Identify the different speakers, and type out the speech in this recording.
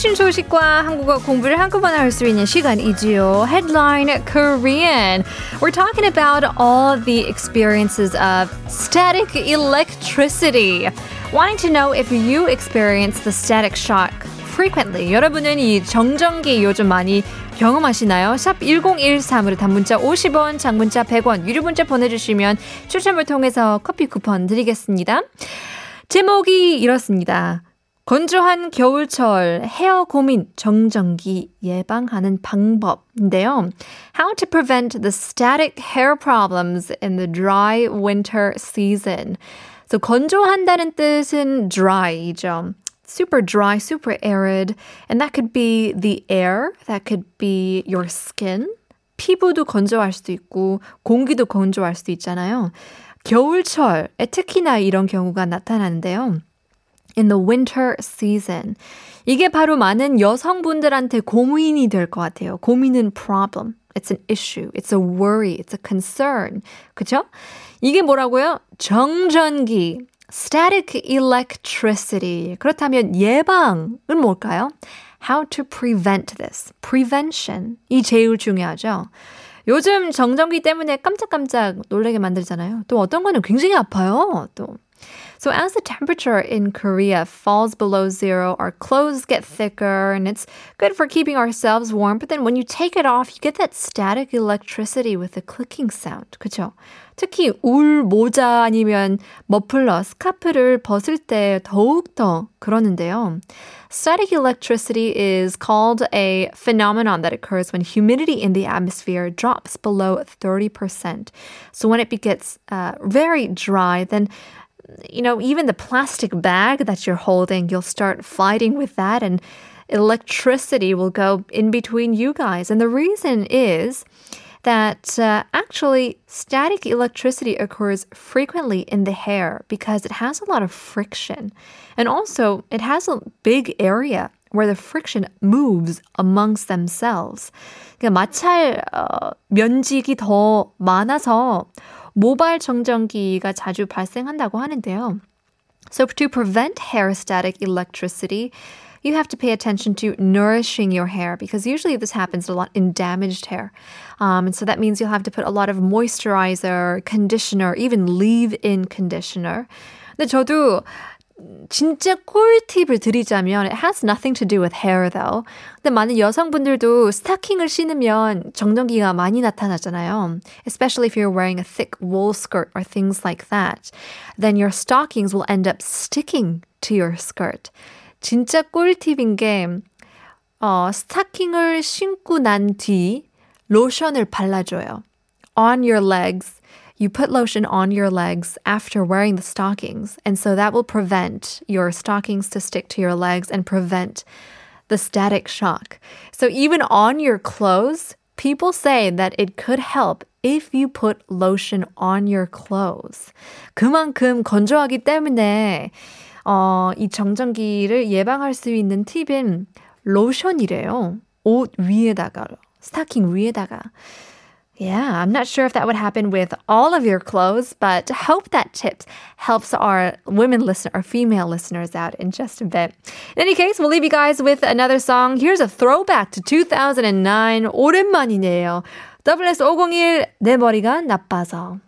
Speaker 1: 최신 소식과 한국어 공부를 한꺼번에 할 수 있는 시간이지요. Headline Korean. We're talking about all the experiences of static electricity. Wanting to know if you experience the static shock frequently. 여러분은 이 정전기 요즘 많이 경험하시나요? 샵 1013으로 단문자 50원, 장문자 100원, 유료 문자 보내주시면 추첨을 통해서 커피 쿠폰 드리겠습니다. 제목이 이렇습니다. 건조한 겨울철 헤어 고민 정전기 예방하는 방법인데요. How to prevent the static hair problems in the dry winter season. So 건조한다는 뜻은 dry이죠. super dry, super arid. And that could be the air, that could be your skin. 피부도 건조할 수도 있고, 공기도 건조할 수도 있잖아요. 겨울철에 특히나 이런 경우가 나타나는데요. In the winter season. 이게 바로 많은 여성분들한테 고민이 될 것 같아요. 고민은 problem. It's an issue. It's a worry. It's a concern. 그쵸? 이게 뭐라고요? 정전기. static electricity. 그렇다면 예방은 뭘까요? How to prevent this. Prevention. 이 제일 중요하죠. 요즘 정전기 때문에 깜짝깜짝 놀라게 만들잖아요. 또 어떤 거는 굉장히 아파요. 또. So as the temperature in Korea falls below zero, our clothes get thicker and it's good for keeping ourselves warm. But then when you take it off, you get that static electricity with the clicking sound. 그쵸? 특히 울, 모자 아니면 머플러, 스카프를 벗을 때 더욱더 그러는데요. Static electricity is called a phenomenon that occurs when humidity in the atmosphere drops below 30%. So when it gets uh, very dry, then you know, even the plastic bag that you're holding, you'll start fighting with that and electricity will go in between you guys. And the reason is that uh, actually static electricity occurs frequently in the hair because it has a lot of friction. And also, it has a big area where the friction moves amongst themselves. 그러니까 마찰 어, 면직이 더 많아서 모발 정전기가 자주 발생한다고 하는데요. So to prevent hair static electricity, you have to pay attention to nourishing your hair because usually this happens a lot in damaged hair. Um, and so that means you'll have to put a lot of moisturizer, conditioner, even leave-in conditioner. 근데 저도 진짜 꿀팁을 드리자면 it has nothing to do with hair though. 근데 많은 여성분들도 스타킹을 신으면 정전기가 많이 나타나잖아요. Especially if you're wearing a thick wool skirt or things like that. Then your stockings will end up sticking to your skirt. 진짜 꿀팁인 게 어, 스타킹을 신고 난 뒤 로션을 발라줘요. On your legs. You put lotion on your legs after wearing the stockings. And so that will prevent your stockings to stick to your legs and prevent the static shock. So even on your clothes, people say that it could help if you put lotion on your clothes. 그만큼 건조하기 때문에 어, 이 정전기를 예방할 수 있는 팁은 로션이래요. 옷 위에다가, 스타킹 위에다가. Yeah, I'm not sure if that would happen with all of your clothes, but hope that tips helps our women listener or female listeners out in just a bit. In any case, we'll leave you guys with another song. Here's a throwback to 2009. 오랜만이네요. SS501 내 머리가 나빠서.